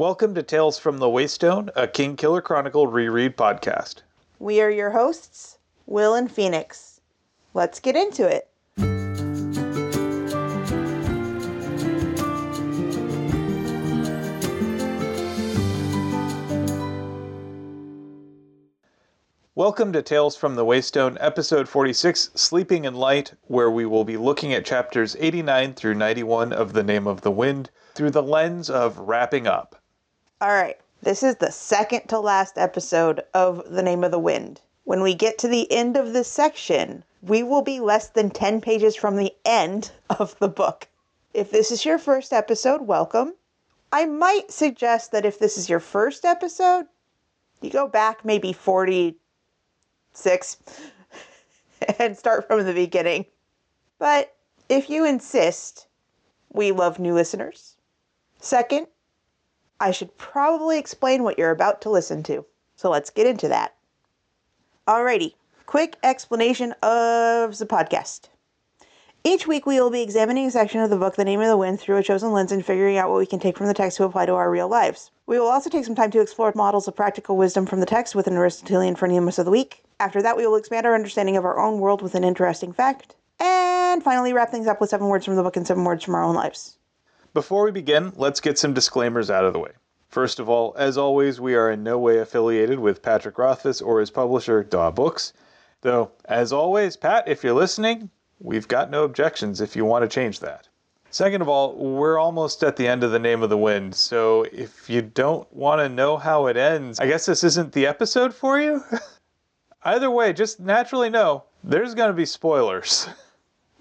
Welcome to Tales from the Waystone, a Kingkiller Chronicle reread podcast. We are your hosts, Will and Phoenix. Let's get into it. Welcome to Tales from the Waystone, episode 46, Sleeping in Light, where we will be looking at chapters 89 through 91 of The Name of the Wind through the lens of wrapping up. All right, this is the second to last episode of The Name of the Wind. When we get to the end of this section, we will be less than 10 pages from the end of the book. If this is your first episode, welcome. I might suggest that if this is your first episode, you go back maybe 46 and start from the beginning. But if you insist, we love new listeners. Second, I should probably explain what you're about to listen to. So let's get into that. Alrighty, quick explanation of the podcast. Each week, we will be examining a section of the book, The Name of the Wind, through a chosen lens and figuring out what we can take from the text to apply to our real lives. We will also take some time to explore models of practical wisdom from the text with an Aristotelian phronimos of the week. After that, we will expand our understanding of our own world with an interesting fact. And finally, wrap things up with seven words from the book and seven words from our own lives. Before we begin, let's get some disclaimers out of the way. First of all, as always, we are in no way affiliated with Patrick Rothfuss or his publisher, Daw Books. Though, as always, Pat, if you're listening, we've got no objections if you want to change that. Second of all, we're almost at the end of the name of the wind, so if you don't want to know how it ends, I guess this isn't the episode for you? Either way, just naturally know there's going to be spoilers.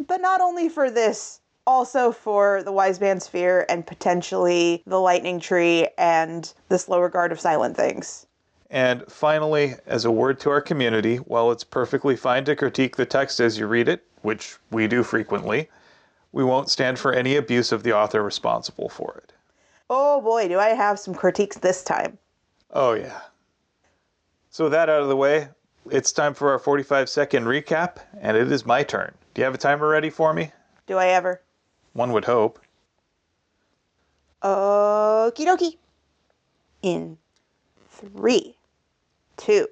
But not only for this, also for the Wise Man's Fear and potentially the Lightning Tree and the Slow Regard of Silent Things. And finally, as a word to our community, while it's perfectly fine to critique the text as you read it, which we do frequently, we won't stand for any abuse of the author responsible for it. Oh boy, do I have some critiques this time. Oh, yeah. So, with that out of the way, it's time for our 45 second recap, and it is my turn. Do you have a timer ready for me? Do I ever? One would hope. Okie dokie. In three, two,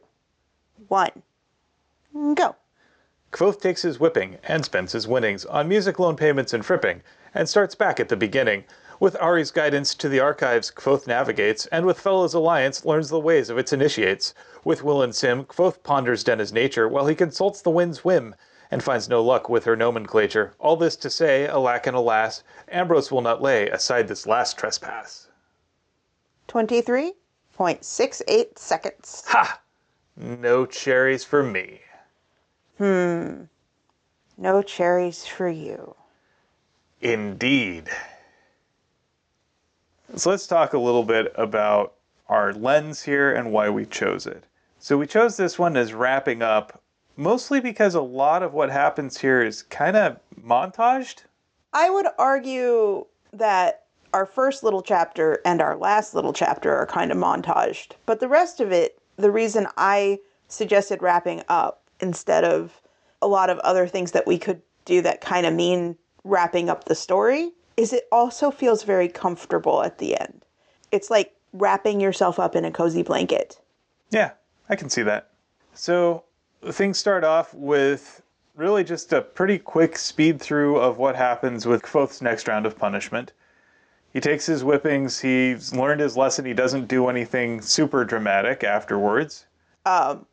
one, go. Kvothe takes his whipping and spends his winnings on music loan payments and fripping, and starts back at the beginning. With Ari's guidance to the archives, Kvothe navigates, and with Fela's Alliance, learns the ways of its initiates. With Will and Sim, Kvothe ponders Denna's nature while he consults the wind's whim, and finds no luck with her nomenclature. All this to say, alack and alas, Ambrose will not lay aside this last trespass. 23.68 seconds. Ha! No cherries for me. Hmm. No cherries for you. Indeed. So let's talk a little bit about our lens here and why we chose it. So we chose this one as wrapping up mostly because a lot of what happens here is kind of montaged. I would argue that our first little chapter and our last little chapter are kind of montaged. But the rest of it, the reason I suggested wrapping up instead of a lot of other things that we could do that kind of mean wrapping up the story is it also feels very comfortable at the end. It's like wrapping yourself up in a cozy blanket. Yeah, I can see that. So things start off with really just a pretty quick speed through of what happens with Kvothe's next round of punishment. He takes his whippings, he's learned his lesson, he doesn't do anything super dramatic afterwards. Um,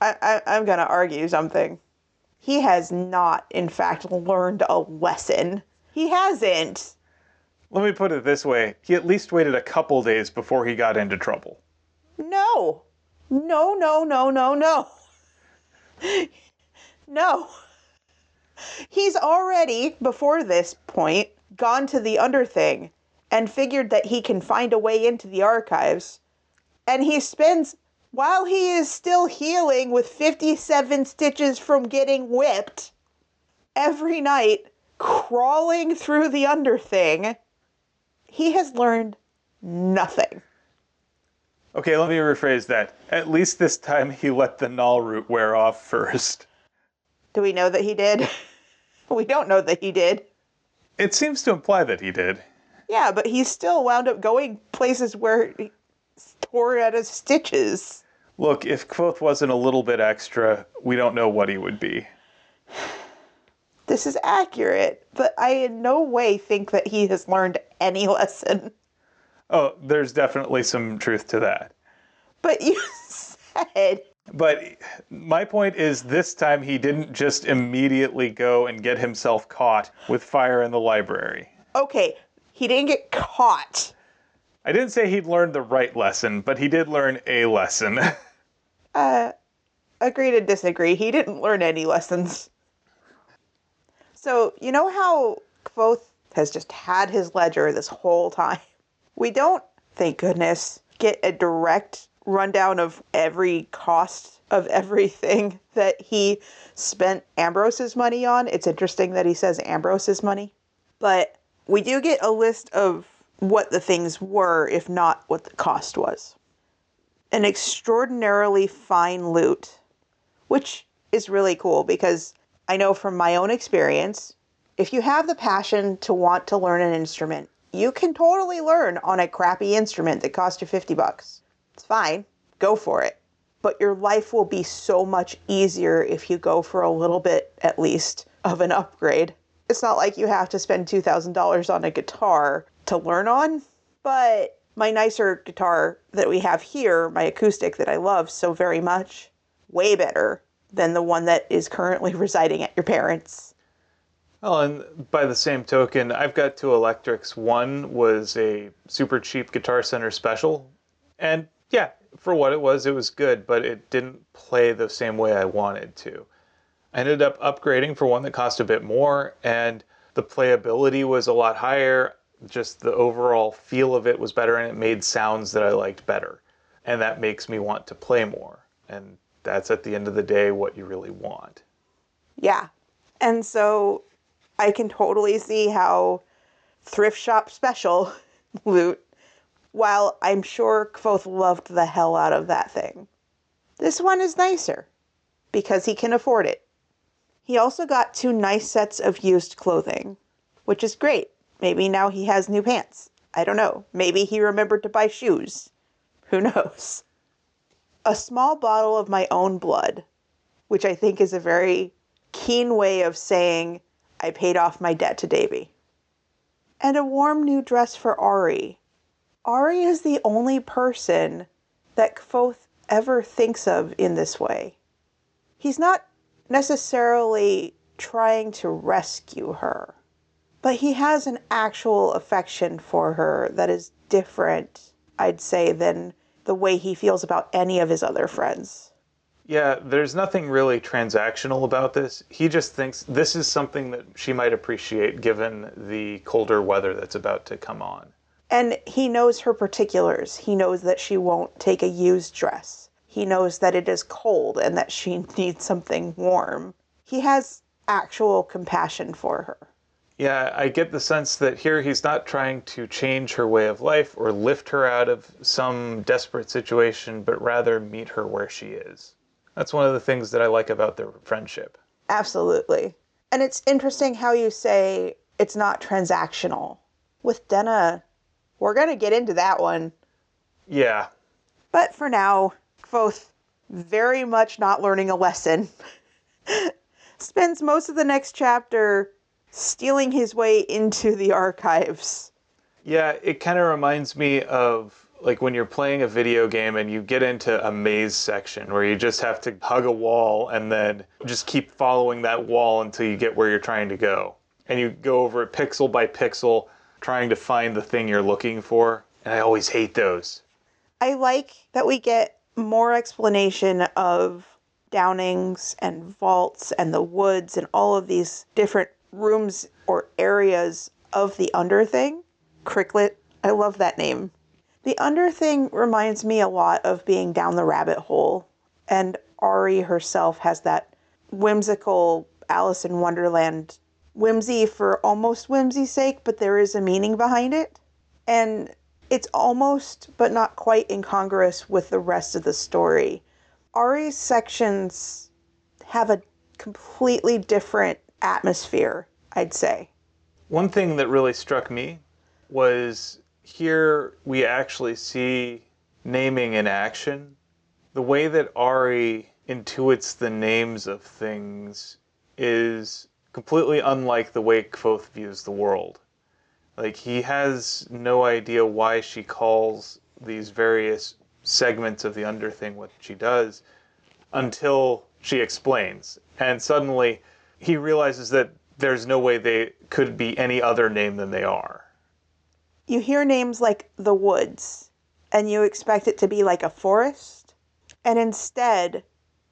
I, I, I'm going to argue something. He has not, in fact, learned a lesson. He hasn't. Let me put it this way he at least waited a couple days before he got into trouble. No. No, no, no, no, no. no. He's already, before this point, gone to the Underthing and figured that he can find a way into the archives. And he spends, while he is still healing with 57 stitches from getting whipped, every night crawling through the Underthing. He has learned nothing. Okay, let me rephrase that. At least this time he let the null root wear off first. Do we know that he did? we don't know that he did. It seems to imply that he did. Yeah, but he still wound up going places where he tore out his stitches. Look, if Kvothe wasn't a little bit extra, we don't know what he would be. This is accurate, but I in no way think that he has learned any lesson. Oh, there's definitely some truth to that. But you said But my point is, this time he didn't just immediately go and get himself caught with fire in the library. okay, he didn't get caught. I didn't say he'd learned the right lesson, but he did learn a lesson. Uh, agree to disagree. He didn't learn any lessons. So, you know how Kvothe has just had his ledger this whole time? We don't, thank goodness, get a direct rundown of every cost of everything that he spent Ambrose's money on. It's interesting that he says Ambrose's money. But we do get a list of what the things were, if not what the cost was an extraordinarily fine lute, which is really cool because I know from my own experience, if you have the passion to want to learn an instrument, you can totally learn on a crappy instrument that costs you 50 bucks. It's fine, go for it. But your life will be so much easier if you go for a little bit, at least, of an upgrade. It's not like you have to spend $2,000 on a guitar to learn on, but my nicer guitar that we have here, my acoustic that I love so very much, way better than the one that is currently residing at your parents'. Well, and by the same token, I've got two electrics. One was a super cheap Guitar Center special, and yeah, for what it was, it was good, but it didn't play the same way I wanted to. I ended up upgrading for one that cost a bit more, and the playability was a lot higher. Just the overall feel of it was better, and it made sounds that I liked better. And that makes me want to play more. And that's at the end of the day what you really want. Yeah. And so I can totally see how thrift shop special lute, while I'm sure Kvothe loved the hell out of that thing. This one is nicer because he can afford it. He also got two nice sets of used clothing, which is great. Maybe now he has new pants. I don't know. Maybe he remembered to buy shoes. Who knows? A small bottle of my own blood, which I think is a very keen way of saying I paid off my debt to Devi. And a warm new dress for Ari. Ari is the only person that Kvothe ever thinks of in this way. He's not necessarily trying to rescue her, but he has an actual affection for her that is different, I'd say, than the way he feels about any of his other friends. Yeah, there's nothing really transactional about this. He just thinks this is something that she might appreciate given the colder weather that's about to come on. And he knows her particulars. He knows that she won't take a used dress. He knows that it is cold and that she needs something warm. He has actual compassion for her. Yeah, I get the sense that here he's not trying to change her way of life or lift her out of some desperate situation, but rather meet her where she is. That's one of the things that I like about their friendship. Absolutely. And it's interesting how you say it's not transactional. With Denna, we're going to get into that one. Yeah, But for now, Kvothe, very much not learning a lesson, spends most of the next chapter stealing his way into the archives. Yeah, it kind of reminds me of like when you're playing a video game and you get into a maze section where you just have to hug a wall and then just keep following that wall until you get where you're trying to go. And you go over it pixel by pixel trying to find the thing you're looking for. And I always hate those. I like that we get more explanation of downings and vaults and the woods and all of these different rooms or areas of the Underthing. Cricklet, I love that name. The under thing reminds me a lot of being down the rabbit hole, and Ari herself has that whimsical Alice in Wonderland whimsy for almost whimsy's sake, but there is a meaning behind it. And it's almost, but not quite incongruous with the rest of the story. Ari's sections have a completely different atmosphere, I'd say. One thing that really struck me was here we actually see naming in action. The way that Ari intuits the names of things is completely unlike the way Kvothe views the world. Like he has no idea why she calls these various segments of the underthing what she does until she explains. And suddenly he realizes that there's no way they could be any other name than they are. You hear names like the woods, and you expect it to be like a forest, and instead,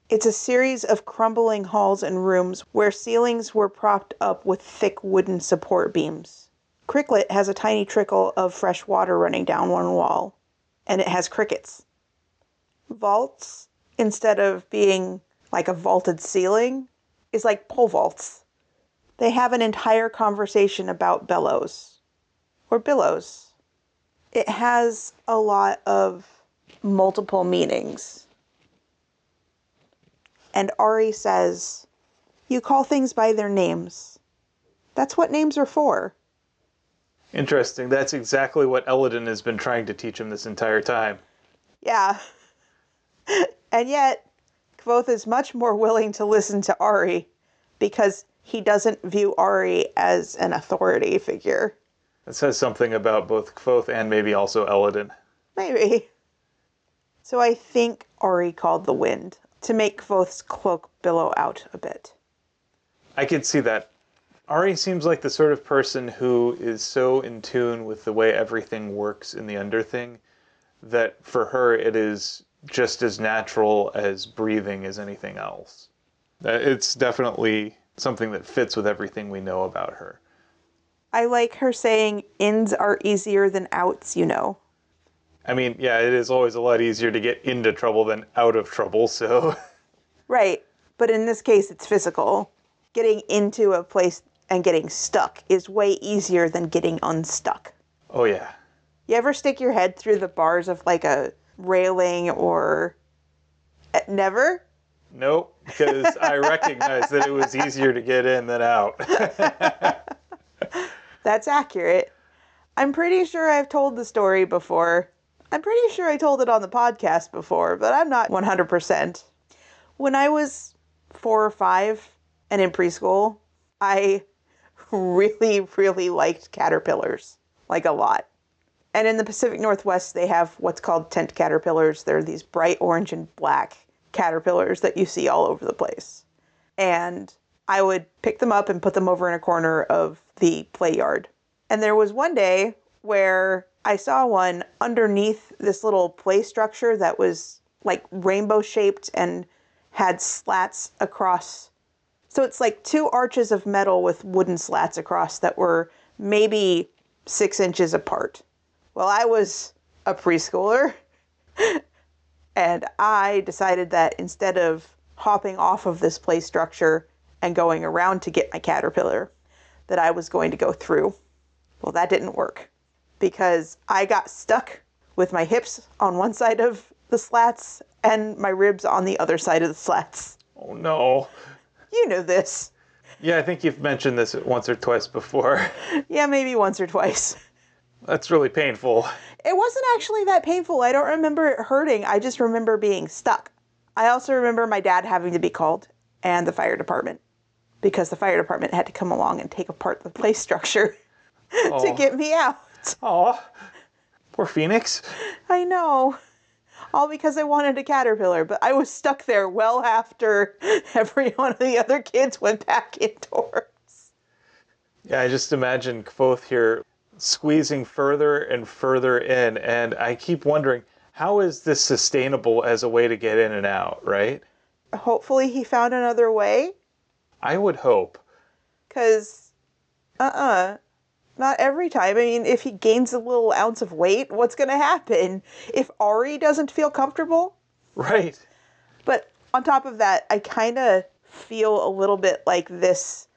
it's a series of crumbling halls and rooms where ceilings were propped up with thick wooden support beams. Cricklet has a tiny trickle of fresh water running down one wall, and it has crickets. Vaults, instead of being like a vaulted ceiling, is like pole vaults. They have an entire conversation about bellows or billows. It has a lot of multiple meanings. And Ari says, You call things by their names. That's what names are for. Interesting. That's exactly what Elodin has been trying to teach him this entire time. Yeah. and yet, Kvothe is much more willing to listen to Ari because he doesn't view Ari as an authority figure. That says something about both Kvothe and maybe also Elodin. Maybe. So I think Ari called the wind to make Kvothe's cloak billow out a bit. I could see that. Ari seems like the sort of person who is so in tune with the way everything works in the underthing that for her it is just as natural as breathing as anything else. Uh, it's definitely something that fits with everything we know about her. I like her saying, ins are easier than outs, you know. I mean, yeah, it is always a lot easier to get into trouble than out of trouble, so. Right. But in this case, it's physical. Getting into a place and getting stuck is way easier than getting unstuck. Oh, yeah. You ever stick your head through the bars of like a railing or. Eh, never? Nope, because I recognized that it was easier to get in than out. That's accurate. I'm pretty sure I've told the story before. I'm pretty sure I told it on the podcast before, but I'm not 100%. When I was four or five and in preschool, I really, really liked caterpillars, like a lot. And in the Pacific Northwest, they have what's called tent caterpillars. They're these bright orange and black caterpillars that you see all over the place. And I would pick them up and put them over in a corner of the play yard. And there was one day where I saw one underneath this little play structure that was like rainbow shaped and had slats across. So it's like two arches of metal with wooden slats across that were maybe six inches apart. Well, I was a preschooler and I decided that instead of hopping off of this play structure and going around to get my caterpillar, that I was going to go through. Well, that didn't work because I got stuck with my hips on one side of the slats and my ribs on the other side of the slats. Oh no. You know this. Yeah, I think you've mentioned this once or twice before. Yeah, maybe once or twice. That's really painful. It wasn't actually that painful. I don't remember it hurting. I just remember being stuck. I also remember my dad having to be called and the fire department because the fire department had to come along and take apart the play structure to Oh. get me out. Aw. Poor Phoenix. I know. All because I wanted a caterpillar, but I was stuck there well after every one of the other kids went back indoors. Yeah, I just imagine Kvothe here squeezing further and further in, and I keep wondering how is this sustainable as a way to get in and out, right? Hopefully, he found another way, I would hope. because, uh uh not every time. I mean, if he gains a little ounce of weight, what's going to happen? If Ari doesn't feel comfortable? Right. But on top of that, I kind of feel a little bit like this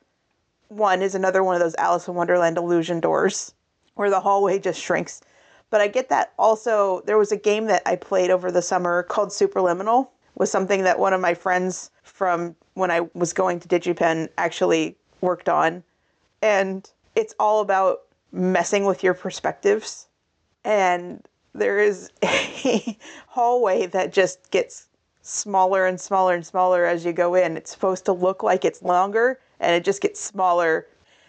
one is another one of those Alice in Wonderland illusion doors where the hallway just shrinks. But I get that also there was a game that I played over the summer called Superliminal was something that one of my friends from when I was going to DigiPen actually worked on. And it's all about messing with your perspectives. And there is a hallway that just gets smaller and smaller and smaller as you go in. It's supposed to look like it's longer and it just gets smaller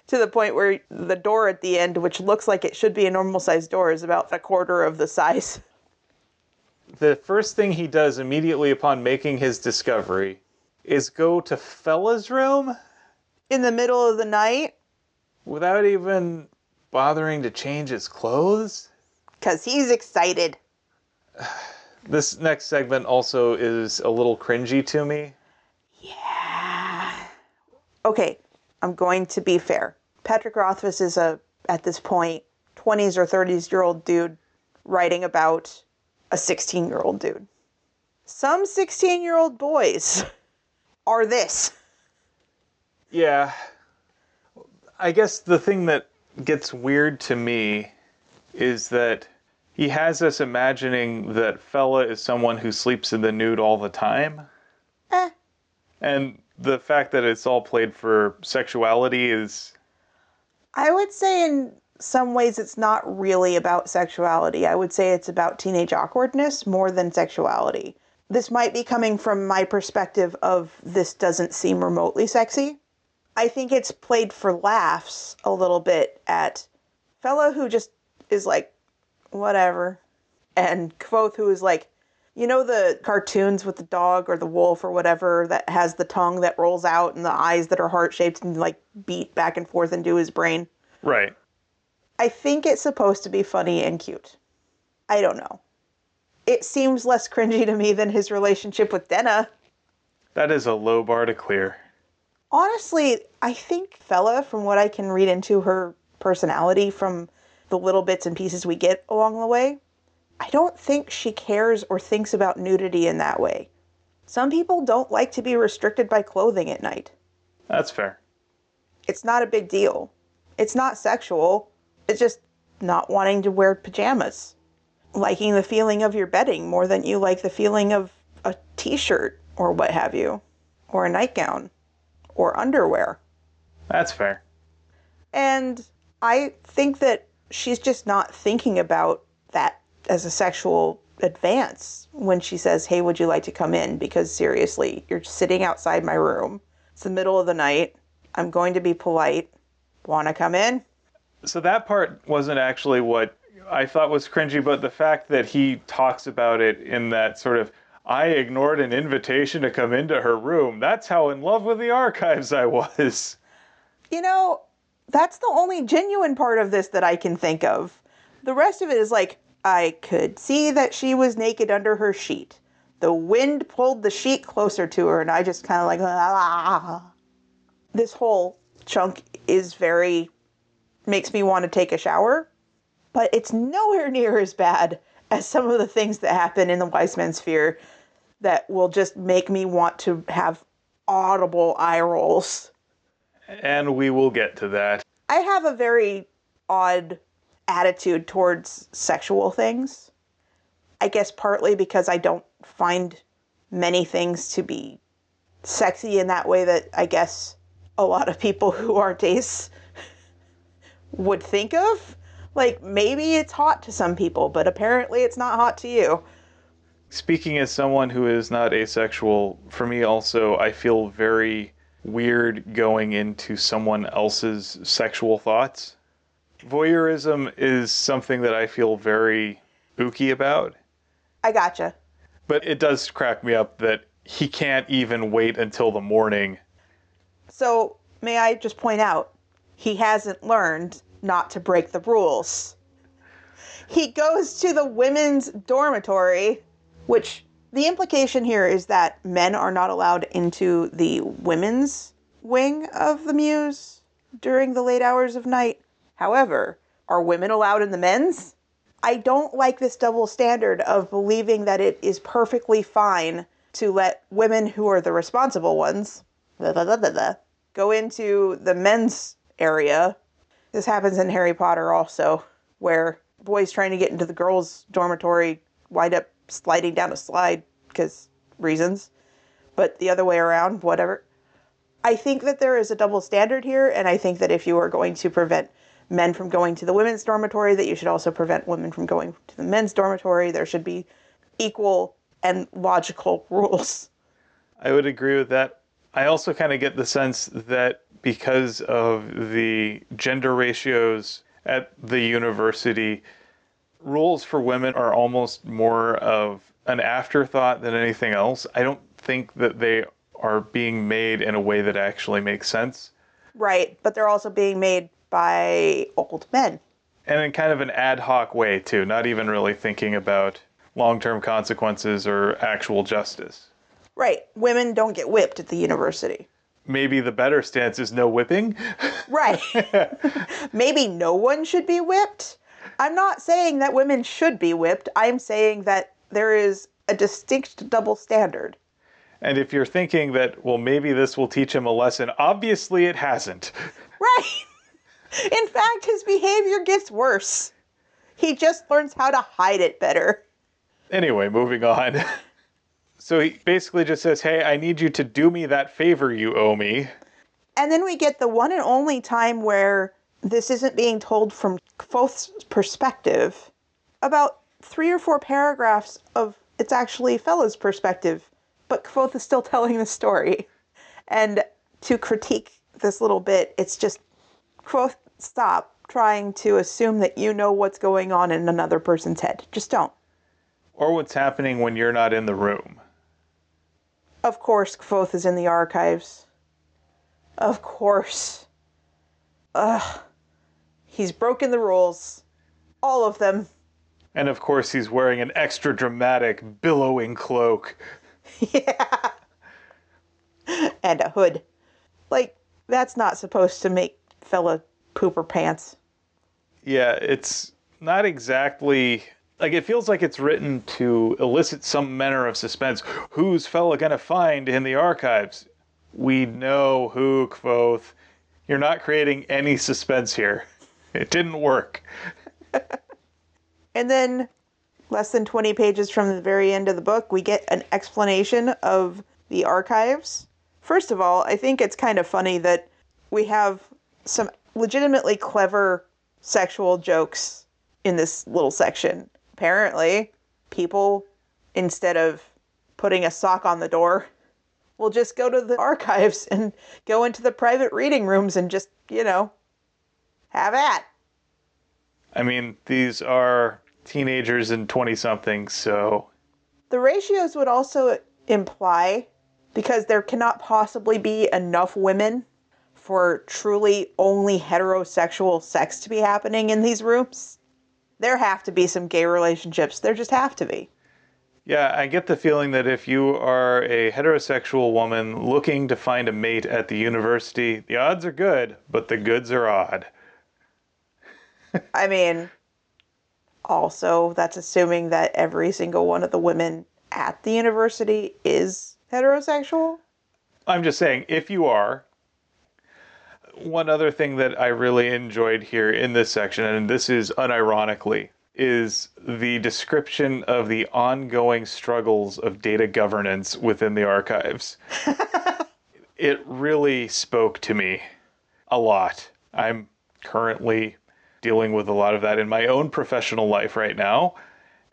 to the point where the door at the end, which looks like it should be a normal sized door, is about a quarter of the size. The first thing he does immediately upon making his discovery is go to Fela's room In the middle of the night, without even bothering to change his clothes. because he's excited. This next segment also is a little cringy to me. Yeah. Okay, I'm going to be fair. Patrick Rothfuss is a, at this point, 20s or 30s year old dude writing about a 16 year old dude. Some 16 year old boys are this. Yeah. I guess the thing that gets weird to me is that he has us imagining that Fela is someone who sleeps in the nude all the time. Eh. And the fact that it's all played for sexuality is I would say in some ways it's not really about sexuality. I would say it's about teenage awkwardness more than sexuality. This might be coming from my perspective of this doesn't seem remotely sexy. I think it's played for laughs a little bit at Fela who just is like whatever and Kvothe who is like you know the cartoons with the dog or the wolf or whatever that has the tongue that rolls out and the eyes that are heart shaped and like beat back and forth into his brain. right. I think it's supposed to be funny and cute. I don't know. It seems less cringy to me than his relationship with Denna. That is a low bar to clear. Honestly, I think Fela, from what I can read into her personality from the little bits and pieces we get along the way, I don't think she cares or thinks about nudity in that way. Some people don't like to be restricted by clothing at night. That's fair. It's not a big deal. It's not sexual. It's just not wanting to wear pajamas. Liking the feeling of your bedding more than you like the feeling of a t shirt or what have you, or a nightgown, or underwear. That's fair. And I think that she's just not thinking about that as a sexual advance when she says, Hey, would you like to come in? Because seriously, you're sitting outside my room. It's the middle of the night. I'm going to be polite. Want to come in? So that part wasn't actually what I thought was cringy, but the fact that he talks about it in that sort of I ignored an invitation to come into her room. That's how in love with the archives I was. You know, that's the only genuine part of this that I can think of. The rest of it is like, I could see that she was naked under her sheet. The wind pulled the sheet closer to her, and I just kind of like, ah. This whole chunk is very, makes me want to take a shower, but it's nowhere near as bad as some of the things that happen in the Wise Man's Fear that will just make me want to have audible eye rolls. And we will get to that. I have a very odd attitude towards sexual things. I guess partly because I don't find many things to be sexy in that way that I guess a lot of people who aren't ace would think of. Like maybe it's hot to some people, but apparently it's not hot to you. Speaking as someone who is not asexual, for me also, I feel very weird going into someone else's sexual thoughts. Voyeurism is something that I feel very ooky about, I gotcha. but it does crack me up that he can't even wait until the morning. So, may I just point out, he hasn't learned not to break the rules. He goes to the women's dormitory, which the implication here is that men are not allowed into the women's wing of the Mews during the late hours of night. However, are women allowed in the men's? I don't like this double standard of believing that it is perfectly fine to let women who are the responsible ones blah, blah, blah, go into the men's area. This happens in Harry Potter also, where boys trying to get into the girls' dormitory wind up sliding down a slide because reasons, but the other way around, whatever. I think that there is a double standard here, and I think that if you are going to prevent men from going to the women's dormitory, that you should also prevent women from going to the men's dormitory. There should be equal and logical rules. I would agree with that. I also kind of get the sense that because of the gender ratios at the university, rules for women are almost more of an afterthought than anything else. I don't think that they are being made in a way that actually makes sense. Right, but they're also being made by old men. And in kind of an ad hoc way, too, not even really thinking about long term consequences or actual justice. Right, women don't get whipped at the university. Maybe the better stance is no whipping. Right. Maybe no one should be whipped. I'm not saying that women should be whipped. I'm saying that there is a distinct double standard. And if you're thinking that, well, maybe this will teach him a lesson, obviously it hasn't. Right. In fact, his behavior gets worse. He just learns how to hide it better. Anyway, moving on. So he basically just says, hey, I need you to do me that favor you owe me. And then we get the one and only time where this isn't being told from Kvothe's perspective. About three or four paragraphs of it's actually Fela's perspective, but Kvothe is still telling the story. And to critique this little bit, it's just Kvothe, stop trying to assume that you know what's going on in another person's head. Just don't. Or what's happening when you're not in the room. Of course, Kvothe is in the archives. Of course. Ugh. He's broken the rules. All of them. And of course, he's wearing an extra dramatic, billowing cloak. yeah. and a hood. Like, that's not supposed to make Fela pooper pants. Yeah, it's not exactly like it feels like it's written to elicit some manner of suspense. Who's Fela gonna find in the archives? We know who, Kvothe. You're not creating any suspense here. It didn't work. and then, less than 20 pages from the very end of the book, we get an explanation of the archives. First of all, I think it's kind of funny that we have some legitimately clever sexual jokes in this little section apparently, people, instead of putting a sock on the door, will just go to the archives and go into the private reading rooms and just, you know, have at. I mean, these are teenagers and 20 somethings, so. The ratios would also imply, because there cannot possibly be enough women for truly only heterosexual sex to be happening in these rooms there have to be some gay relationships. There just have to be. Yeah, I get the feeling that if you are a heterosexual woman looking to find a mate at the university, the odds are good, but the goods are odd. I mean, also, that's assuming that every single one of the women at the university is heterosexual. I'm just saying, if you are, one other thing that I really enjoyed here in this section, and this is unironically, is the description of the ongoing struggles of data governance within the archives. it really spoke to me a lot. I'm currently dealing with a lot of that in my own professional life right now.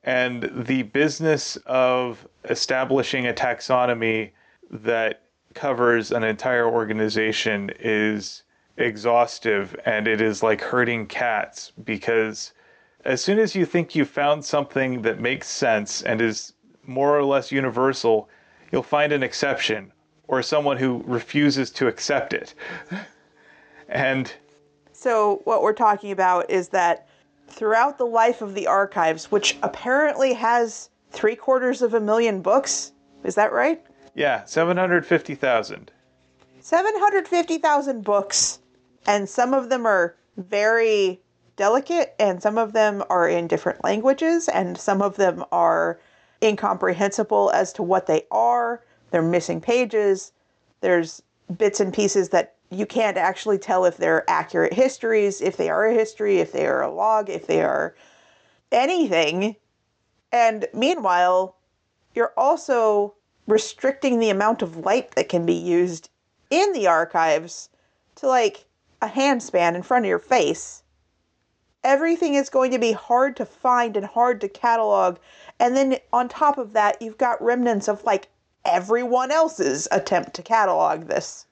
And the business of establishing a taxonomy that covers an entire organization is exhaustive and it is like herding cats because as soon as you think you've found something that makes sense and is more or less universal, you'll find an exception or someone who refuses to accept it. and so, what we're talking about is that throughout the life of the archives, which apparently has three quarters of a million books, is that right? Yeah, 750,000. 750,000 books and some of them are very delicate and some of them are in different languages and some of them are incomprehensible as to what they are. They're missing pages. There's bits and pieces that you can't actually tell if they're accurate histories if they are a history if they are a log if they are anything. And meanwhile you're also restricting the amount of light that can be used in the archives to like a handspan in front of your face. everything is going to be hard to find and hard to catalog. And then on top of that, you've got remnants of like everyone else's attempt to catalog this.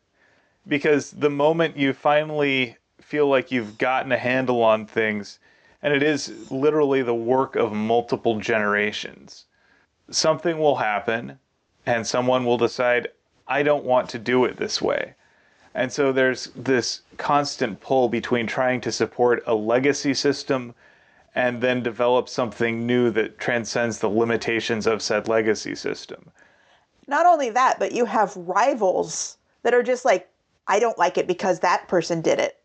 Because the moment you finally feel like you've gotten a handle on things, and it is literally the work of multiple generations, something will happen and someone will decide, I don't want to do it this way. And so there's this constant pull between trying to support a legacy system and then develop something new that transcends the limitations of said legacy system. Not only that, but you have rivals that are just like, I don't like it because that person did it.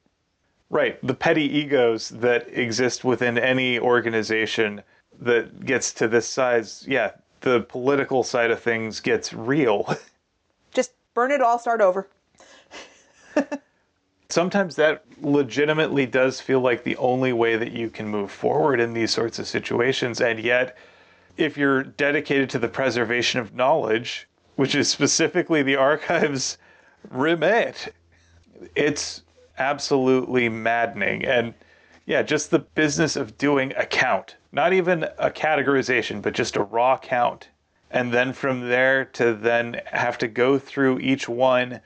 Right. The petty egos that exist within any organization that gets to this size, yeah, the political side of things gets real. Just burn it all, start over. Sometimes that legitimately does feel like the only way that you can move forward in these sorts of situations. And yet, if you're dedicated to the preservation of knowledge, which is specifically the archive's remit, it's absolutely maddening. And yeah, just the business of doing a count, not even a categorization, but just a raw count. And then from there to then have to go through each one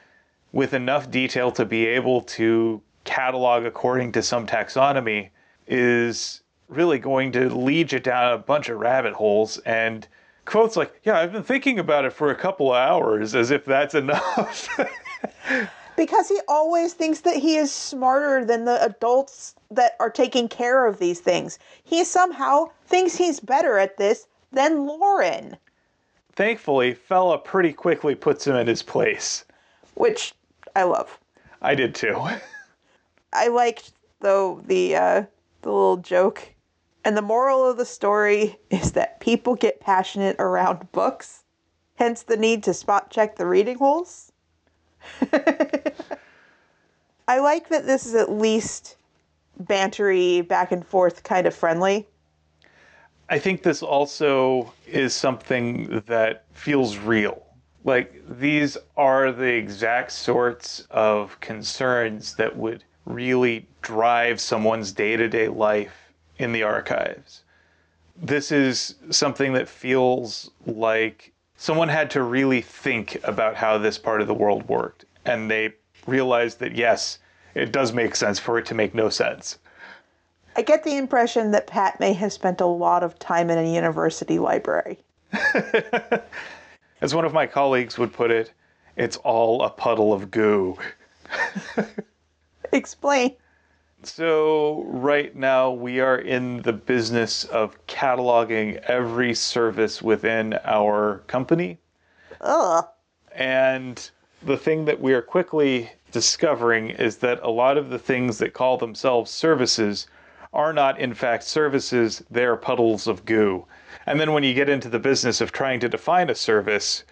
with enough detail to be able to catalog according to some taxonomy is really going to lead you down a bunch of rabbit holes. And Kvothe's like yeah i've been thinking about it for a couple of hours as if that's enough. Because he always thinks that he is smarter than the adults that are taking care of these things. He somehow thinks he's better at this than Lorren. Thankfully Fela pretty quickly puts him in his place. Which I love. I did too. I liked though the uh, the little joke, and the moral of the story is that people get passionate around books, hence the need to spot check the reading holes. I like that this is at least bantery, back and forth, kind of friendly. I think this also is something that feels real like these are the exact sorts of concerns that would really drive someone's day-to-day life in the archives. This is something that feels like someone had to really think about how this part of the world worked and they realized that yes, it does make sense for it to make no sense. I get the impression that Pat may have spent a lot of time in a university library. As one of my colleagues would put it, it's all a puddle of goo. Explain. So, right now, we are in the business of cataloging every service within our company. Ugh. And the thing that we are quickly discovering is that a lot of the things that call themselves services are not, in fact, services, they're puddles of goo. And then when you get into the business of trying to define a service,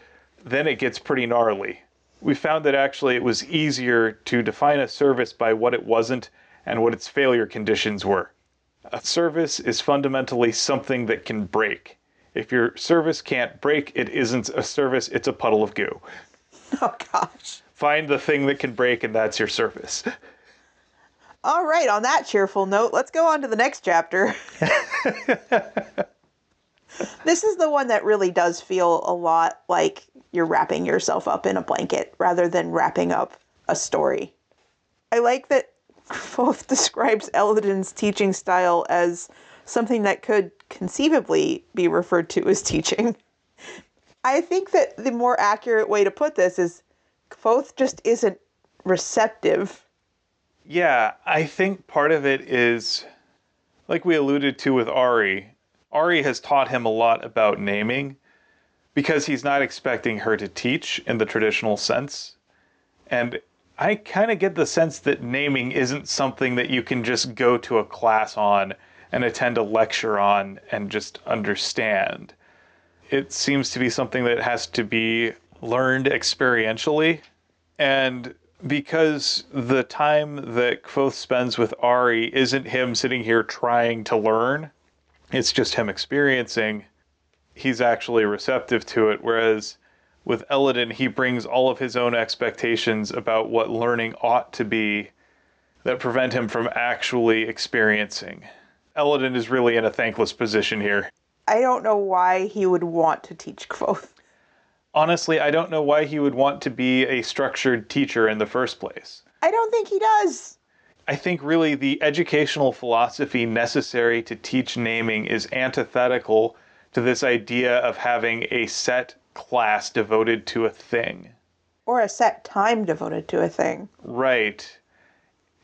then it gets pretty gnarly. We found that actually it was easier to define a service by what it wasn't and what its failure conditions were. A service is fundamentally something that can break. If your service can't break, it isn't a service, it's a puddle of goo. Oh gosh. Find the thing that can break, and that's your service. All right, on that cheerful note, let's go on to the next chapter. this is the one that really does feel a lot like you're wrapping yourself up in a blanket rather than wrapping up a story. I like that Kvothe describes Elodin's teaching style as something that could conceivably be referred to as teaching. I think that the more accurate way to put this is Kvothe just isn't receptive. Yeah, I think part of it is like we alluded to with Ari, Ari has taught him a lot about naming because he's not expecting her to teach in the traditional sense. And I kind of get the sense that naming isn't something that you can just go to a class on and attend a lecture on and just understand. It seems to be something that has to be learned experientially. And because the time that Kvothe spends with Ari isn't him sitting here trying to learn, it's just him experiencing, he's actually receptive to it. Whereas with Elodin, he brings all of his own expectations about what learning ought to be that prevent him from actually experiencing. Elodin is really in a thankless position here. I don't know why he would want to teach Kvothe. Honestly, I don't know why he would want to be a structured teacher in the first place. I don't think he does. I think really the educational philosophy necessary to teach naming is antithetical to this idea of having a set class devoted to a thing. Or a set time devoted to a thing. Right.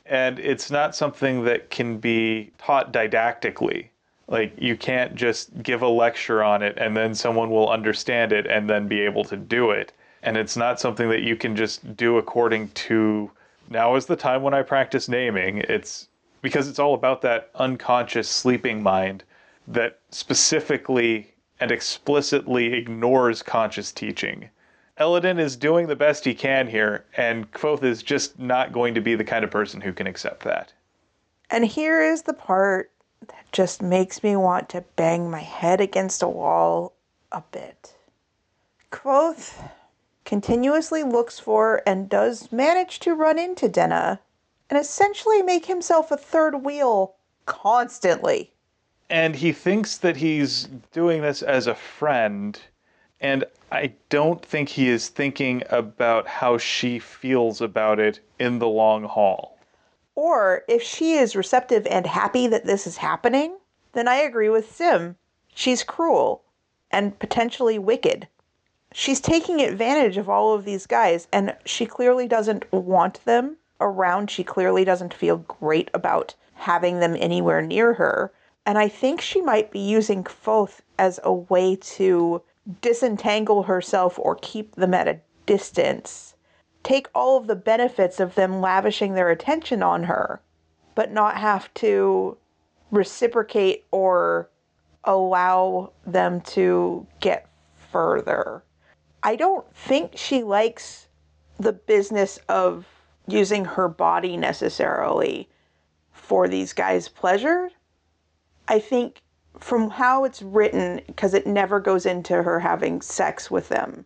And it's not something that can be taught didactically. Like, you can't just give a lecture on it and then someone will understand it and then be able to do it. And it's not something that you can just do according to now is the time when I practice naming. It's because it's all about that unconscious sleeping mind that specifically and explicitly ignores conscious teaching. Elodin is doing the best he can here, and Kvothe is just not going to be the kind of person who can accept that. And here is the part just makes me want to bang my head against a wall a bit. Kvothe continuously looks for and does manage to run into Denna and essentially make himself a third wheel constantly. And he thinks that he's doing this as a friend, and I don't think he is thinking about how she feels about it in the long haul. Or if she is receptive and happy that this is happening, then I agree with Sim. She's cruel and potentially wicked. She's taking advantage of all of these guys, and she clearly doesn't want them around. She clearly doesn't feel great about having them anywhere near her. And I think she might be using Kvothe as a way to disentangle herself or keep them at a distance. Take all of the benefits of them lavishing their attention on her, but not have to reciprocate or allow them to get further. I don't think she likes the business of using her body necessarily for these guys' pleasure. I think from how it's written, because it never goes into her having sex with them,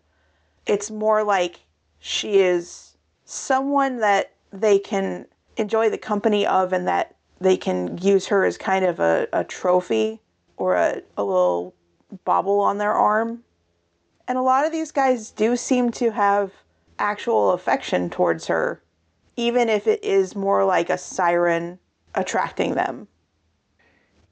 it's more like she is someone that they can enjoy the company of and that they can use her as kind of a, a trophy or a, a little bauble on their arm. And a lot of these guys do seem to have actual affection towards her, even if it is more like a siren attracting them.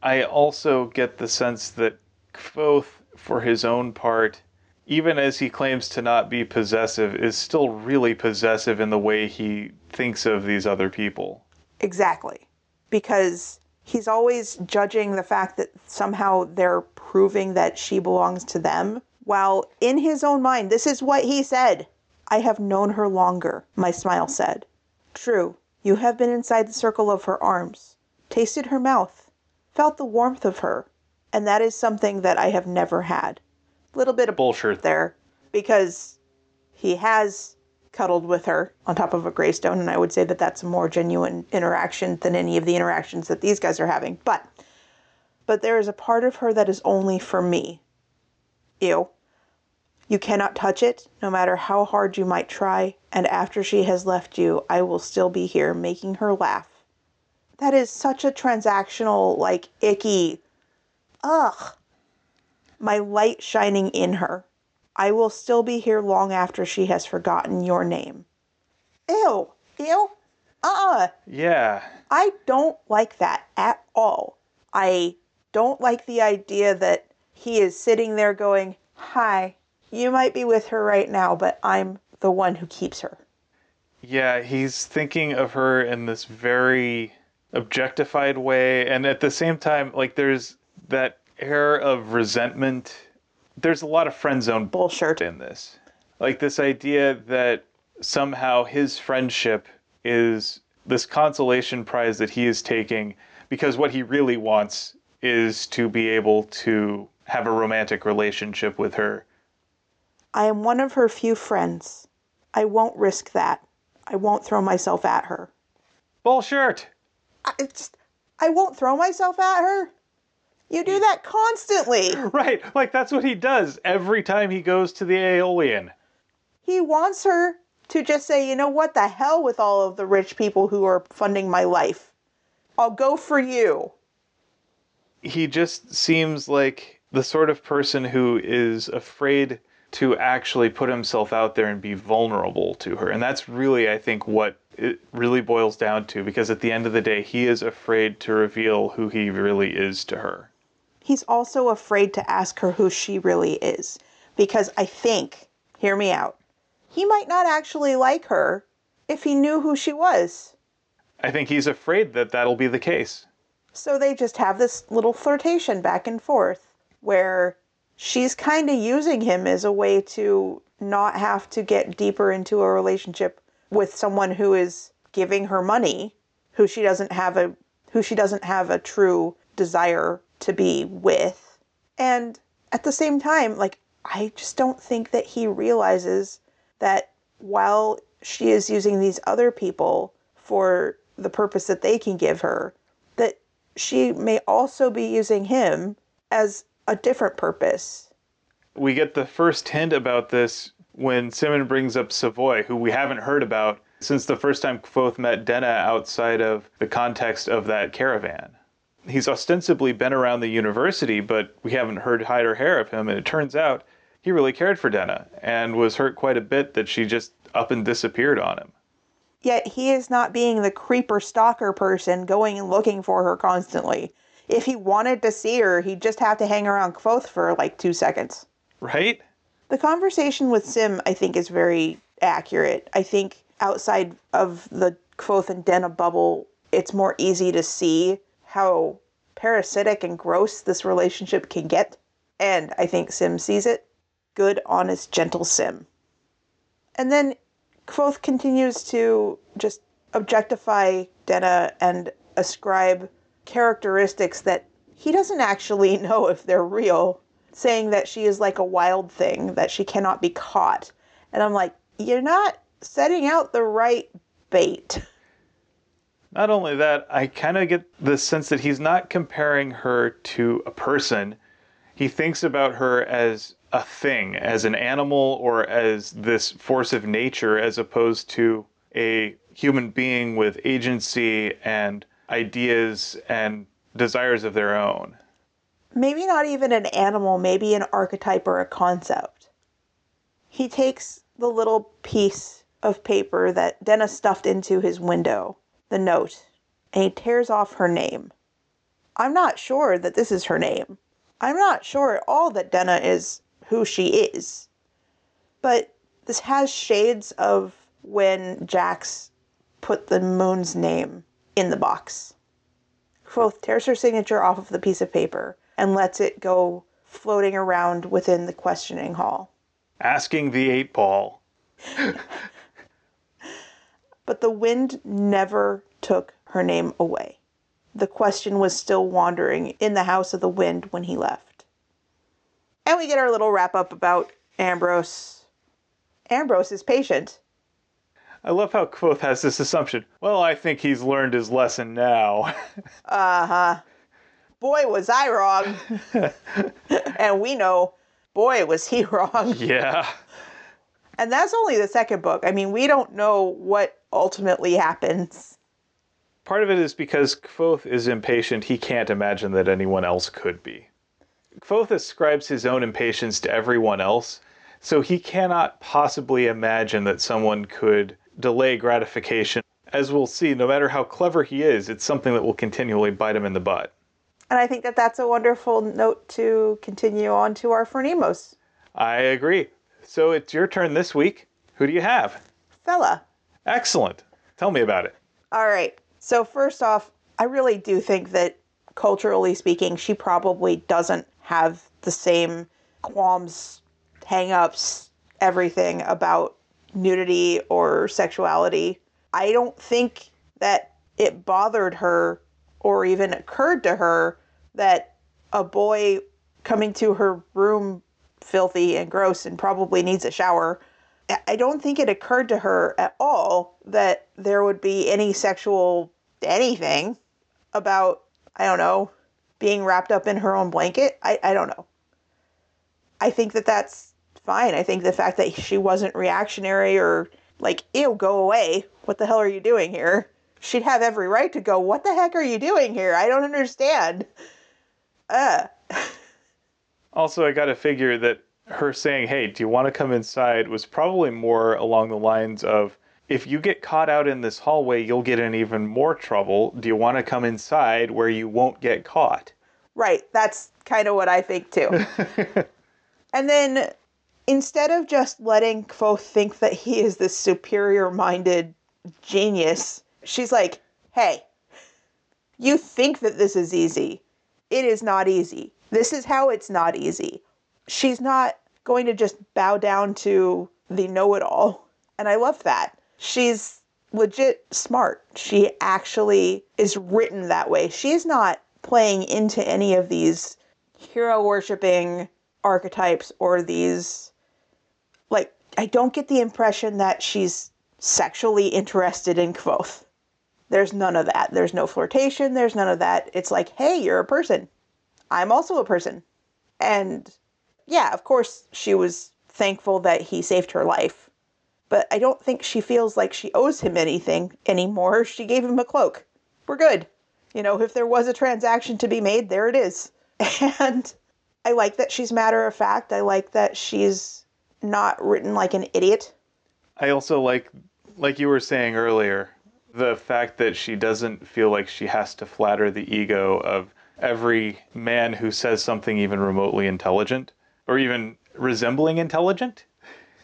I also get the sense that Kvothe, for his own part, even as he claims to not be possessive, is still really possessive in the way he thinks of these other people. Exactly. Because he's always judging the fact that somehow they're proving that she belongs to them. While in his own mind, this is what he said I have known her longer, my smile said. True, you have been inside the circle of her arms, tasted her mouth, felt the warmth of her, and that is something that I have never had. Little bit of Bullshit. there because he has cuddled with her on top of a greystone, and I would say that that's a more genuine interaction than any of the interactions that these guys are having. But, but there is a part of her that is only for me. Ew. You cannot touch it, no matter how hard you might try, and after she has left you, I will still be here making her laugh. That is such a transactional, like, icky. Ugh. My light shining in her. I will still be here long after she has forgotten your name. Ew. Ew. Uh uh Yeah. I don't like that at all. I don't like the idea that he is sitting there going, Hi, you might be with her right now, but I'm the one who keeps her. Yeah, he's thinking of her in this very objectified way. And at the same time, like, there's that air of resentment. There's a lot of friend zone Bullshit. in this. Like, this idea that somehow his friendship is this consolation prize that he is taking because what he really wants is to be able to have a romantic relationship with her. I am one of her few friends. I won't risk that. I won't throw myself at her. Bullshit! I just, I won't throw myself at her. You do that constantly. Right, like that's what he does every time he goes to the Eolian. He wants her to just say, you know what, the hell with all of the rich people who are funding my life. I'll go for you. He just seems like the sort of person who is afraid to actually put himself out there and be vulnerable to her. And that's really, I think, what it really boils down to because at the end of the day, he is afraid to reveal who he really is to her. He's also afraid to ask her who she really is because I think, hear me out, he might not actually like her if he knew who she was. I think he's afraid that that'll be the case. So they just have this little flirtation back and forth where she's kind of using him as a way to not have to get deeper into a relationship with someone who is giving her money, who she doesn't have a who she doesn't have a true desire to be with. And at the same time, like I just don't think that he realizes that while she is using these other people for the purpose that they can give her, that she may also be using him as a different purpose. We get the first hint about this when Simmon brings up Sovoy, who we haven't heard about since the first time Kvothe met Denna outside of the context of that caravan. He's ostensibly been around the university, but we haven't heard hide or hair of him, and it turns out he really cared for Denna and was hurt quite a bit that she just up and disappeared on him. Yet he is not being the creeper stalker person going and looking for her constantly. If he wanted to see her, he'd just have to hang around Kvothe for like two seconds. Right? The conversation with Sim, I think, is very accurate. I think outside of the Kvothe and Denna bubble, it's more easy to see how parasitic and gross this relationship can get. And I think Sim sees it. Good, honest, gentle Sim. And then Kvothe continues to just objectify Denna and ascribe characteristics that he doesn't actually know if they're real, saying that she is like a wild thing, that she cannot be caught. And I'm like, you're not setting out the right bait. Not only that, I kind of get the sense that he's not comparing her to a person. He thinks about her as a thing, as an animal, or as this force of nature, as opposed to a human being with agency and ideas and desires of their own. Maybe not even an animal, maybe an archetype or a concept. He takes the little piece of paper that Denna's stuffed into his window, the note, and he tears off her name. I'm not sure that this is her name. I'm not sure at all that Denna is who she is. But this has shades of when Jax put the moon's name in the box. Kvothe tears her signature off of the piece of paper and lets it go floating around within the questioning hall. Asking the eight ball. but the wind never took her name away. The question was still wandering in the house of the wind when he left. And we get our little wrap up about Ambrose. Ambrose is patient. I love how Kvothe has this assumption. Well, I think he's learned his lesson now. uh huh. Boy, was I wrong. and we know, boy, was he wrong. Yeah. And that's only the second book. I mean, we don't know what ultimately happens. Part of it is because Kvothe is impatient, he can't imagine that anyone else could be. Kvothe ascribes his own impatience to everyone else, so he cannot possibly imagine that someone could delay gratification. As we'll see, no matter how clever he is, it's something that will continually bite him in the butt. And I think that that's a wonderful note to continue on to our Phronimos. I agree. So it's your turn this week. Who do you have? Fela. Excellent. Tell me about it. All right. So, first off, I really do think that culturally speaking, she probably doesn't have the same qualms, hang ups, everything about nudity or sexuality. I don't think that it bothered her or even occurred to her that a boy coming to her room filthy and gross and probably needs a shower. I don't think it occurred to her at all that there would be any sexual anything about, I don't know, being wrapped up in her own blanket. I, I don't know. I think that that's fine. I think the fact that she wasn't reactionary or like, ew, go away. What the hell are you doing here? She'd have every right to go, what the heck are you doing here? I don't understand. Uh. Also, I got to figure that her saying, hey, do you want to come inside was probably more along the lines of, if you get caught out in this hallway, you'll get in even more trouble. Do you want to come inside where you won't get caught? Right. That's kind of what I think too. and then instead of just letting Kvothe think that he is this superior minded genius, she's like, hey, you think that this is easy. It is not easy. This is how it's not easy. She's not going to just bow down to the know it all. And I love that. She's legit smart. She actually is written that way. She's not playing into any of these hero worshiping archetypes or these like I don't get the impression that she's sexually interested in Kvothe. There's none of that. There's no flirtation, there's none of that. It's like, "Hey, you're a person. I'm also a person." And yeah, of course she was thankful that he saved her life. But I don't think she feels like she owes him anything anymore. She gave him a cloak. We're good. You know, if there was a transaction to be made, there it is. And I like that she's matter of fact. I like that she's not written like an idiot. I also like, like you were saying earlier, the fact that she doesn't feel like she has to flatter the ego of every man who says something even remotely intelligent or even resembling intelligent.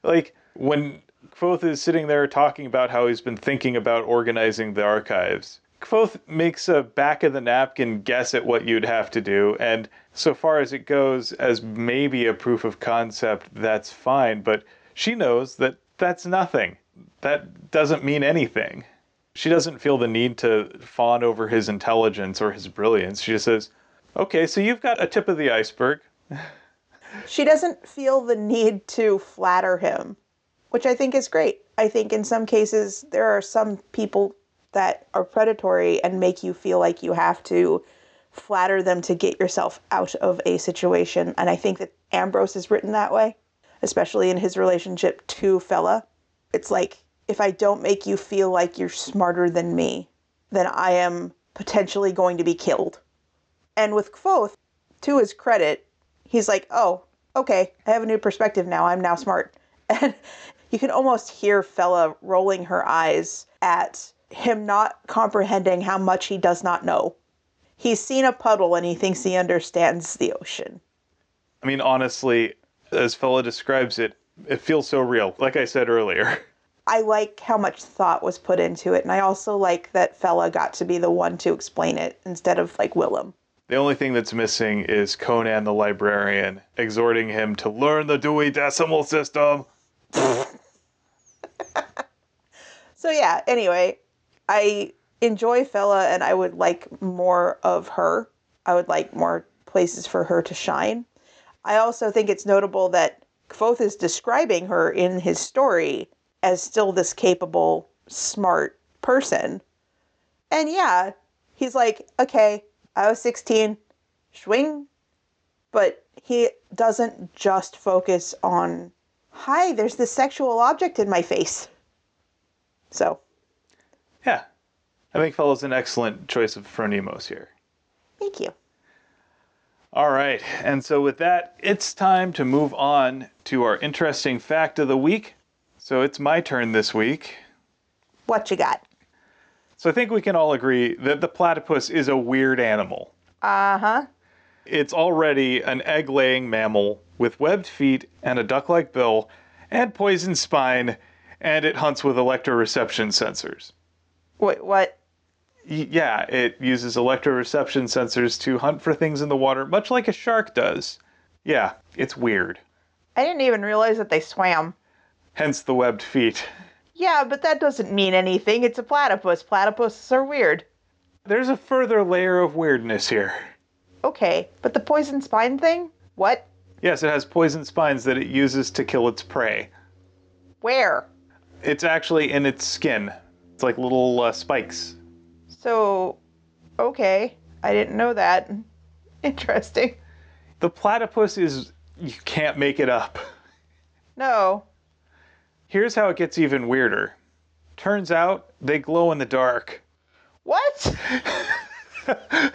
Like when Kvothe is sitting there talking about how he's been thinking about organizing the archives. Kvothe makes a back of the napkin guess at what you'd have to do, and so far as it goes as maybe a proof of concept, that's fine, but she knows that that's nothing. That doesn't mean anything. She doesn't feel the need to fawn over his intelligence or his brilliance. She just says, okay, so you've got a tip of the iceberg. she doesn't feel the need to flatter him which I think is great. I think in some cases there are some people that are predatory and make you feel like you have to flatter them to get yourself out of a situation. And I think that Ambrose is written that way, especially in his relationship to Fela. It's like, if I don't make you feel like you're smarter than me, then I am potentially going to be killed. And with Kvothe, to his credit, he's like, oh, okay, I have a new perspective now. I'm now smart. And you can almost hear Fela rolling her eyes at him not comprehending how much he does not know. He's seen a puddle and he thinks he understands the ocean. I mean, honestly, as Fela describes it, it feels so real, like I said earlier. I like how much thought was put into it, and I also like that Fela got to be the one to explain it instead of like Willem. The only thing that's missing is Conan the librarian exhorting him to learn the Dewey Decimal System. so yeah, anyway, I enjoy Fela and I would like more of her. I would like more places for her to shine. I also think it's notable that Kvothe is describing her in his story as still this capable, smart person. And yeah, he's like, okay, I was 16, swing. But he doesn't just focus on hi, there's this sexual object in my face. So. Yeah. I think Fela's an excellent choice of Phronimos here. Thank you. All right. And so with that, it's time to move on to our interesting fact of the week. So it's my turn this week. What you got? So I think we can all agree that the platypus is a weird animal. Uh huh. It's already an egg laying mammal with webbed feet and a duck like bill and poison spine, and it hunts with electroreception sensors. Wait, what? Y- yeah, it uses electroreception sensors to hunt for things in the water, much like a shark does. Yeah, it's weird. I didn't even realize that they swam. Hence the webbed feet. Yeah, but that doesn't mean anything. It's a platypus. Platypuses are weird. There's a further layer of weirdness here. Okay, but the poison spine thing? What? Yes, it has poison spines that it uses to kill its prey. Where? It's actually in its skin. It's like little uh, spikes. So, okay. I didn't know that. Interesting. The platypus is. You can't make it up. No. Here's how it gets even weirder. Turns out they glow in the dark. What?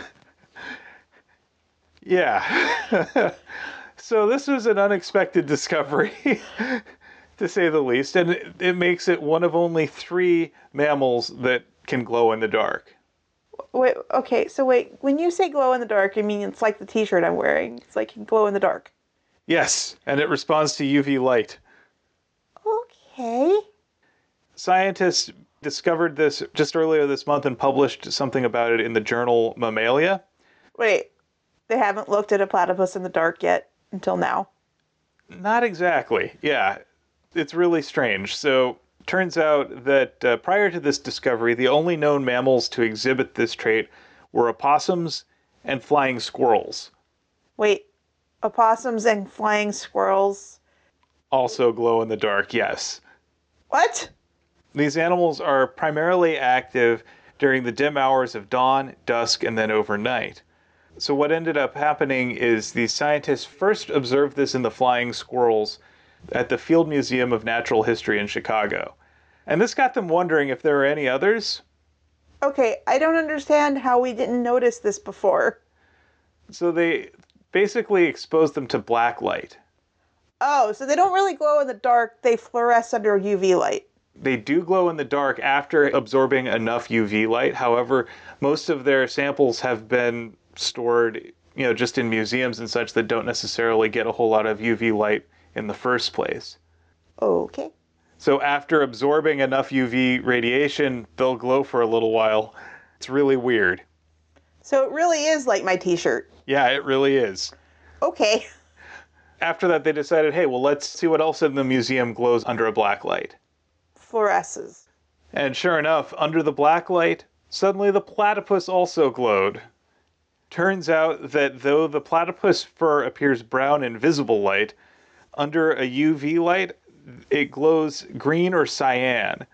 Yeah. so this was an unexpected discovery, to say the least, and it, it makes it one of only three mammals that can glow in the dark. Wait, okay, so wait, when you say glow in the dark, I mean it's like the t shirt I'm wearing. It's like glow in the dark. Yes, and it responds to UV light. Okay. Scientists discovered this just earlier this month and published something about it in the journal Mammalia. Wait, they haven't looked at a platypus in the dark yet until now. Not exactly. Yeah, it's really strange. So, turns out that uh, prior to this discovery, the only known mammals to exhibit this trait were opossums and flying squirrels. Wait, opossums and flying squirrels. Also glow in the dark, yes. What? These animals are primarily active during the dim hours of dawn, dusk, and then overnight. So, what ended up happening is the scientists first observed this in the flying squirrels at the Field Museum of Natural History in Chicago. And this got them wondering if there were any others. Okay, I don't understand how we didn't notice this before. So, they basically exposed them to black light. Oh, so they don't really glow in the dark, they fluoresce under UV light. They do glow in the dark after absorbing enough UV light. However, most of their samples have been stored, you know, just in museums and such that don't necessarily get a whole lot of UV light in the first place. Okay. So after absorbing enough UV radiation, they'll glow for a little while. It's really weird. So it really is like my t shirt. Yeah, it really is. Okay. After that, they decided, hey, well, let's see what else in the museum glows under a black light. Fluoresces. And sure enough, under the black light, suddenly the platypus also glowed. Turns out that though the platypus fur appears brown in visible light, under a UV light, it glows green or cyan.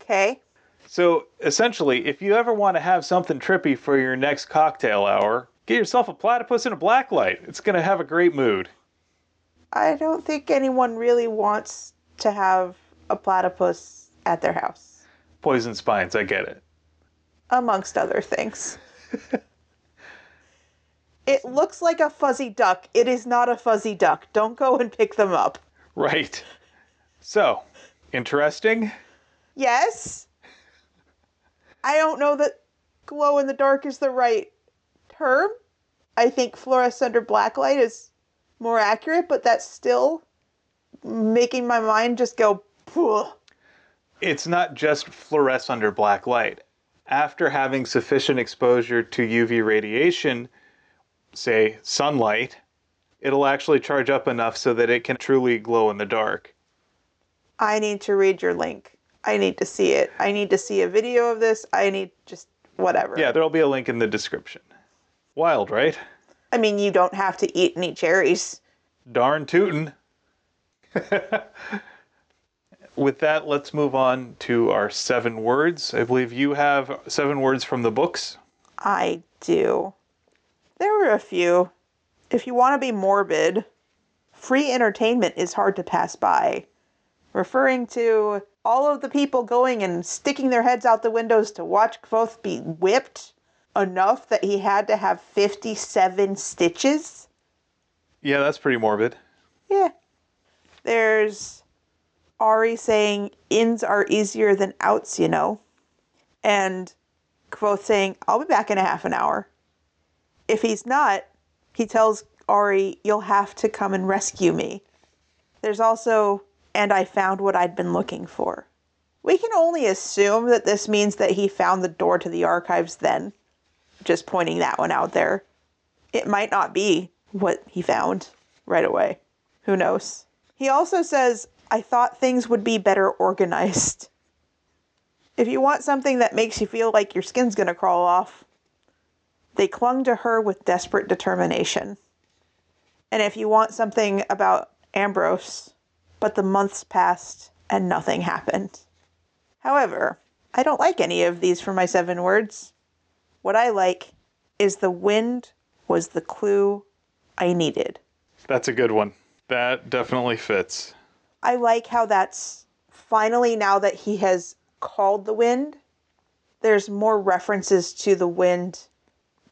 Okay. So essentially, if you ever want to have something trippy for your next cocktail hour, get yourself a platypus in a black light. It's going to have a great mood. I don't think anyone really wants to have a platypus at their house, Poison spines, I get it. amongst other things. it looks like a fuzzy duck. It is not a fuzzy duck. Don't go and pick them up. Right. So, interesting? Yes. I don't know that glow in the dark is the right term. I think fluorescent under black light is more accurate, but that's still making my mind just go. It's not just fluoresce under black light. After having sufficient exposure to UV radiation, say sunlight, it'll actually charge up enough so that it can truly glow in the dark. I need to read your link. I need to see it. I need to see a video of this. I need just whatever. Yeah, there'll be a link in the description. Wild, right? I mean, you don't have to eat any cherries. Darn tootin'. With that, let's move on to our seven words. I believe you have seven words from the books. I do. There were a few. If you want to be morbid, free entertainment is hard to pass by. Referring to all of the people going and sticking their heads out the windows to watch Kvothe be whipped enough that he had to have 57 stitches. Yeah, that's pretty morbid. Yeah. There's Auri saying ins are easier than outs, you know. And Kvothe saying, I'll be back in a half an hour. If he's not, he tells Auri, You'll have to come and rescue me. There's also, and I found what I'd been looking for. We can only assume that this means that he found the door to the archives then. Just pointing that one out there. It might not be what he found right away. Who knows? He also says, I thought things would be better organized. If you want something that makes you feel like your skin's gonna crawl off, they clung to her with desperate determination. And if you want something about Ambrose, but the months passed and nothing happened. However, I don't like any of these for my seven words. What I like is the wind was the clue I needed. That's a good one. That definitely fits. I like how that's finally, now that he has called the wind, there's more references to the wind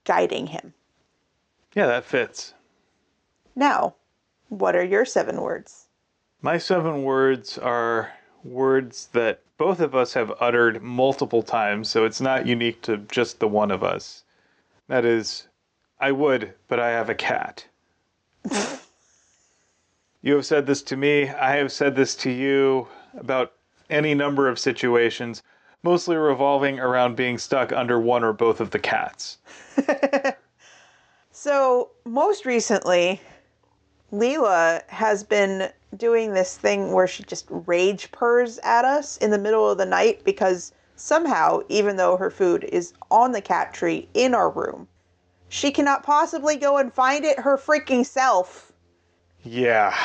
guiding him. Yeah, that fits. Now, what are your seven words? My seven words are words that both of us have uttered multiple times, so it's not unique to just the one of us. That is, I would, but I have a cat. you have said this to me, I have said this to you about any number of situations, mostly revolving around being stuck under one or both of the cats. So, most recently, Leela has been doing this thing where she just rage purrs at us in the middle of the night because somehow, even though her food is on the cat tree in our room, she cannot possibly go and find it her freaking self. Yeah.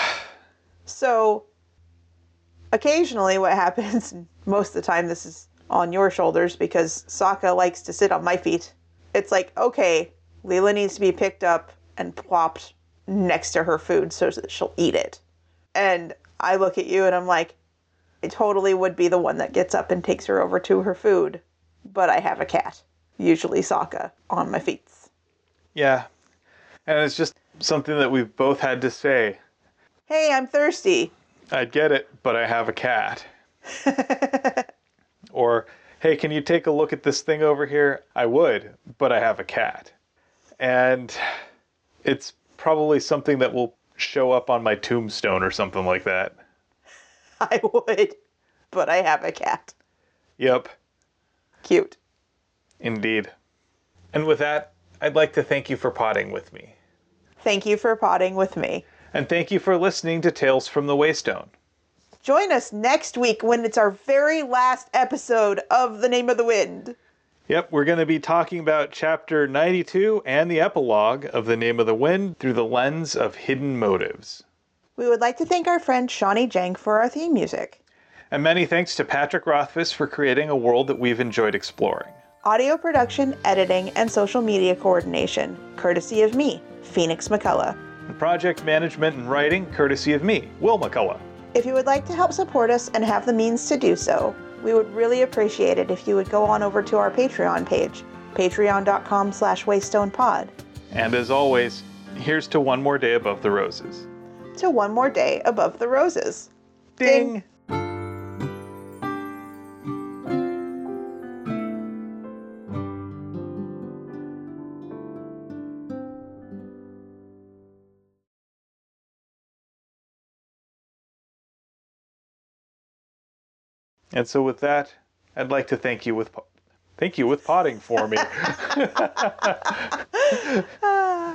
So, occasionally, what happens, most of the time, this is on your shoulders because Sokka likes to sit on my feet. It's like, okay, Leela needs to be picked up and plopped next to her food so that she'll eat it. And I look at you and I'm like, I totally would be the one that gets up and takes her over to her food, but I have a cat, usually Sokka, on my feet. Yeah. And it's just something that we've both had to say. Hey, I'm thirsty. I'd get it, but I have a cat. or, hey, can you take a look at this thing over here? I would, but I have a cat. And it's probably something that will show up on my tombstone or something like that. I would, but I have a cat. Yep, Cute. indeed. And with that, I'd like to thank you for potting with me. Thank you for potting with me. And thank you for listening to Tales from the Waystone. Join us next week when it's our very last episode of The Name of the Wind. Yep, we're going to be talking about chapter 92 and the epilogue of The Name of the Wind through the lens of hidden motives. We would like to thank our friend Shawnee Jang for our theme music. And many thanks to Patrick Rothfuss for creating a world that we've enjoyed exploring. Audio production, editing, and social media coordination, courtesy of me, Phoenix McCullough. And project management and writing, courtesy of me, Will McCullough. If you would like to help support us and have the means to do so, we would really appreciate it if you would go on over to our Patreon page, patreon.com slash waystonepod, And as always, here's to one more day above the roses. to one more day above the roses. Ding! And so with that, I'd like to thank you with po- thank you with potting for me.